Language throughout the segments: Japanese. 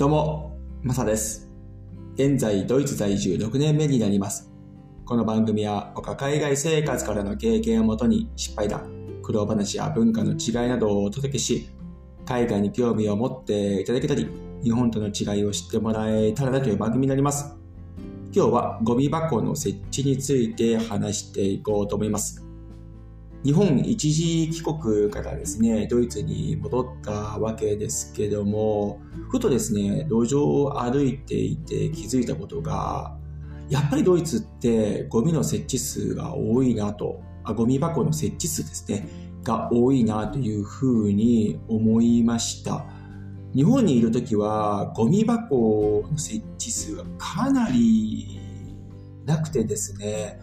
どうも、マサです。現在、ドイツ在住6年目になります。この番組は、僕は海外生活からの経験をもとに、失敗談、苦労話や文化の違いなどをお届けし、海外に興味を持っていただけたり、日本との違いを知ってもらえたらなという番組になります。今日はゴミ箱の設置について話していこうと思います。日本一時帰国からですね、ドイツに戻ったわけですけども、ふとですね、路上を歩いていて気づいたことが、やっぱりドイツってゴミの設置数が多いなと、あゴミ箱の設置数ですね、が多いなというふうに思いました。日本にいるときはゴミ箱の設置数がかなりなくてですね、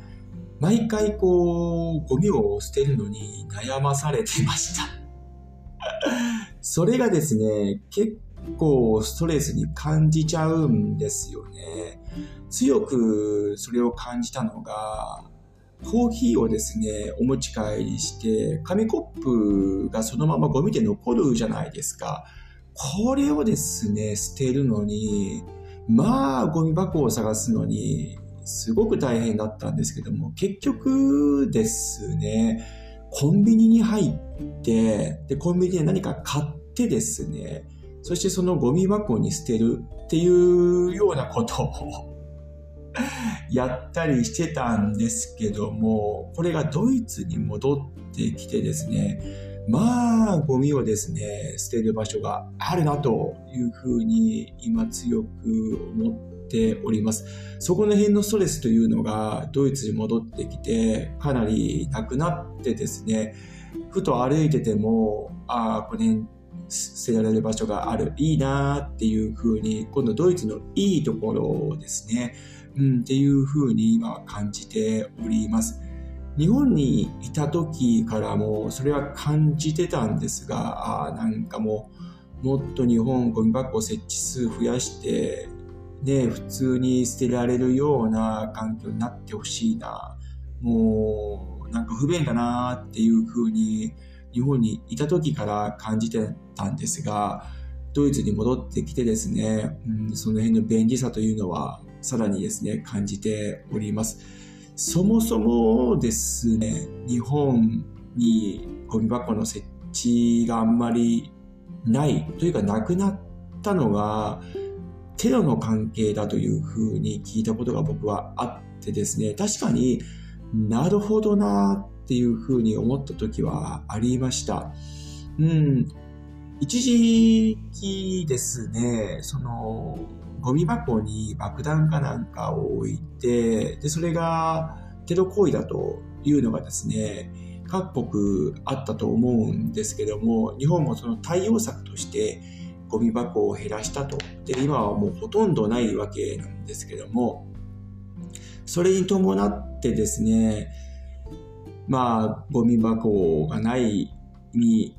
毎回こう、ゴミを捨てるのに悩まされてました。それがですね、結構ストレスに感じちゃうんですよね。強くそれを感じたのが、コーヒーをですね、お持ち帰りして、紙コップがそのままゴミで残るじゃないですか。これをですね、捨てるのに、まあ、ゴミ箱を探すのに、すごく大変だったんですけども、結局ですね、コンビニに入って、で、コンビニで何か買ってですね、そしてそのゴミ箱に捨てるっていうようなことを やったりしてたんですけども、これがドイツに戻ってきてですね、まあ、ゴミをですね、捨てる場所があるなというふうに今強く思ってております。そこの辺のストレスというのがドイツに戻ってきてかなりなくなってですね、ふと歩いてても、ああ、この辺捨てられる場所がある、いいなっていうふうに、今度ドイツのいいところですね、うん、っていうふうに今感じております。日本にいた時からもそれは感じてたんですが、あなんかもう、もっと日本ゴミ箱設置数増やして、ね、普通に捨てられるような環境になってほしいな。もう、なんか不便だなっていうふうに、日本にいた時から感じてたんですが、ドイツに戻ってきてですね、うん、その辺の便利さというのは、さらにですね、感じております。そもそもですね、日本にゴミ箱の設置があんまりないというかなくなったのが、テロの関係だというふうに聞いたことが僕はあってですね、確かになるほどなっていうふうに思った時はありました。うん。一時期ですね、その、ゴミ箱に爆弾かなんかを置いて、で、それがテロ行為だというのがですね、各国あったと思うんですけども、日本もその対応策としてゴミ箱を減らしたと。で、今はもうほとんどないわけなんですけども、それに伴ってですね、まあ、ゴミ箱がないに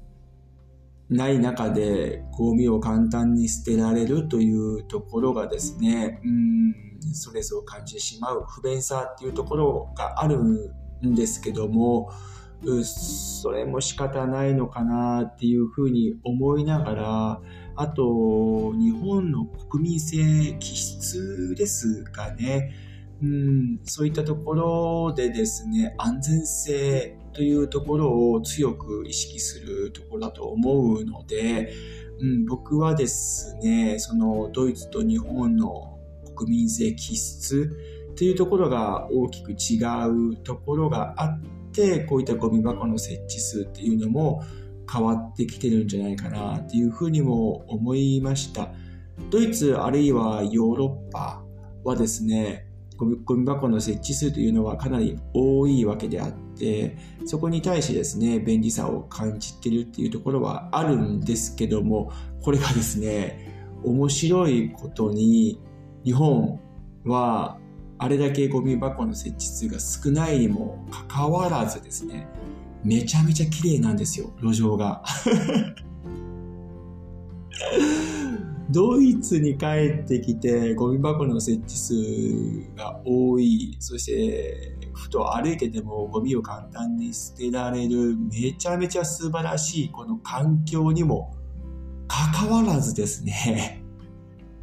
ない中でゴミを簡単に捨てられるというところがですね、うん、ストレスを感じてしまう不便さっていうところがあるんですけども、それも仕方ないのかなっていうふうに思いながら、あと、日本の国民性気質ですかね。うん、そういったところでですね、安全性というところを強く意識するところだと思うので、うん、僕はですね、そのドイツと日本の国民性気質というところが大きく違うところがあって、こういったゴミ箱の設置数っていうのも変わってきてるんじゃないかなっていうふうにも思いました。ドイツあるいはヨーロッパはですね、ゴミゴミ箱の設置数というのはかなり多いわけであって、そこに対してですね、便利さを感じてるっていうところはあるんですけども、これがですね、面白いことに、日本はあれだけゴミ箱の設置数が少ないにもかかわらずですね、めちゃめちゃ綺麗なんですよ、路上が。ドイツに帰ってきてゴミ箱の設置数が多い、そしてふと歩いててもゴミを簡単に捨てられるめちゃめちゃ素晴らしいこの環境にもかかわらずですね、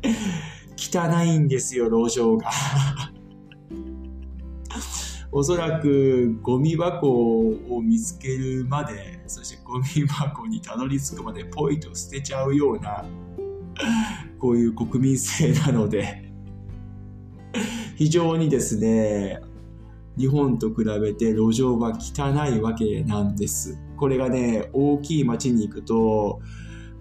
汚いんですよ、路上が。おそらくゴミ箱を見つけるまで、そしてゴミ箱にたどり着くまでポイと捨てちゃうような、こういう国民性なので、非常にですね、日本と比べて路上は汚いわけなんです。これがね、大きい町に行くと、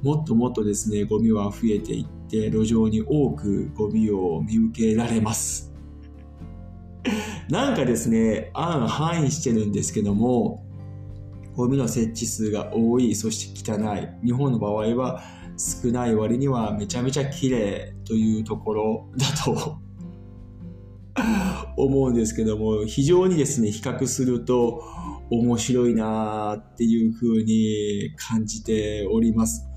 もっともっとですね、ゴミは増えていって、路上に多くゴミを見受けられます。なんかですね、暗範囲してるんですけども、ゴミの設置数が多い、そして汚い。日本の場合は少ない割にはめちゃめちゃ綺麗というところだと 思うんですけども、非常にですね、比較すると面白いなっていうふうに感じております。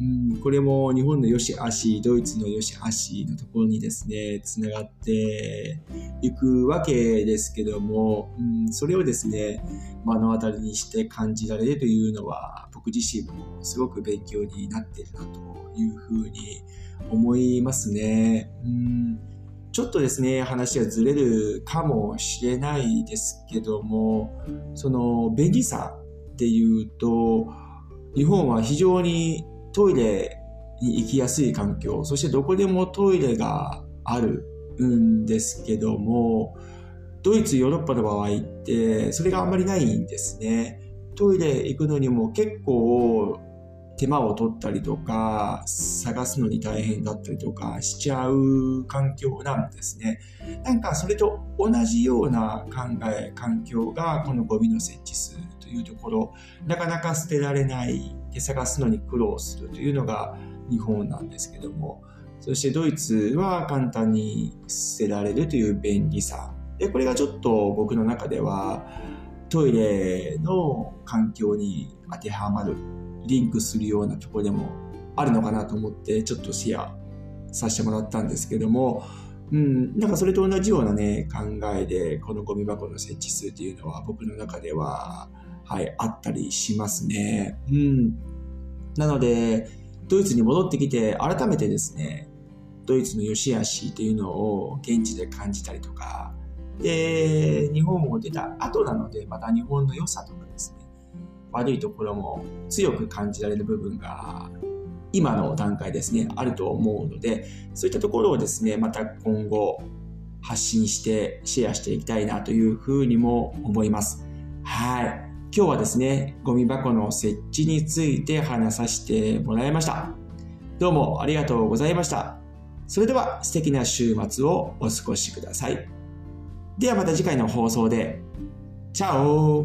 うん、これも日本の良し悪し、ドイツの良し悪しのところにですね、つながっていくわけですけども、うん、それをですね、目の当たりにして感じられるというのは、僕自身もすごく勉強になっているなというふうに思いますね。うんちょっとですね、話がずれるかもしれないですけども、その便利さで言うと、日本は非常にトイレに行きやすい環境、そしてどこでもトイレがあるんですけども、ドイツ、ヨーロッパの場合って、それがあんまりないんですね。トイレ行くのにも結構手間を取ったりとか、探すのに大変だったりとかしちゃう環境なんですね。なんかそれと同じような考え、環境がこのゴミの設置数いうところ、なかなか捨てられないで探すのに苦労するというのが日本なんですけども、そしてドイツは簡単に捨てられるという便利さ。で、これがちょっと僕の中ではトイレの環境に当てはまる、リンクするようなとこでもあるのかなと思ってちょっとシェアさせてもらったんですけども、うん、なんかそれと同じようなね、考えで、このゴミ箱の設置数っていうのは僕の中では、はい、あったりしますね。うん。なので、ドイツに戻ってきて、改めてですね、ドイツの良し悪しっていうのを現地で感じたりとか、で、日本も出た後なので、また日本の良さとかですね、悪いところも強く感じられる部分が今の段階ですね、あると思うので、そういったところをですね、また今後発信してシェアしていきたいなというふうにも思います。はい。今日はですね、ゴミ箱の設置について話させてもらいました。どうもありがとうございました。それでは素敵な週末をお過ごしください。ではまた次回の放送で。チャオ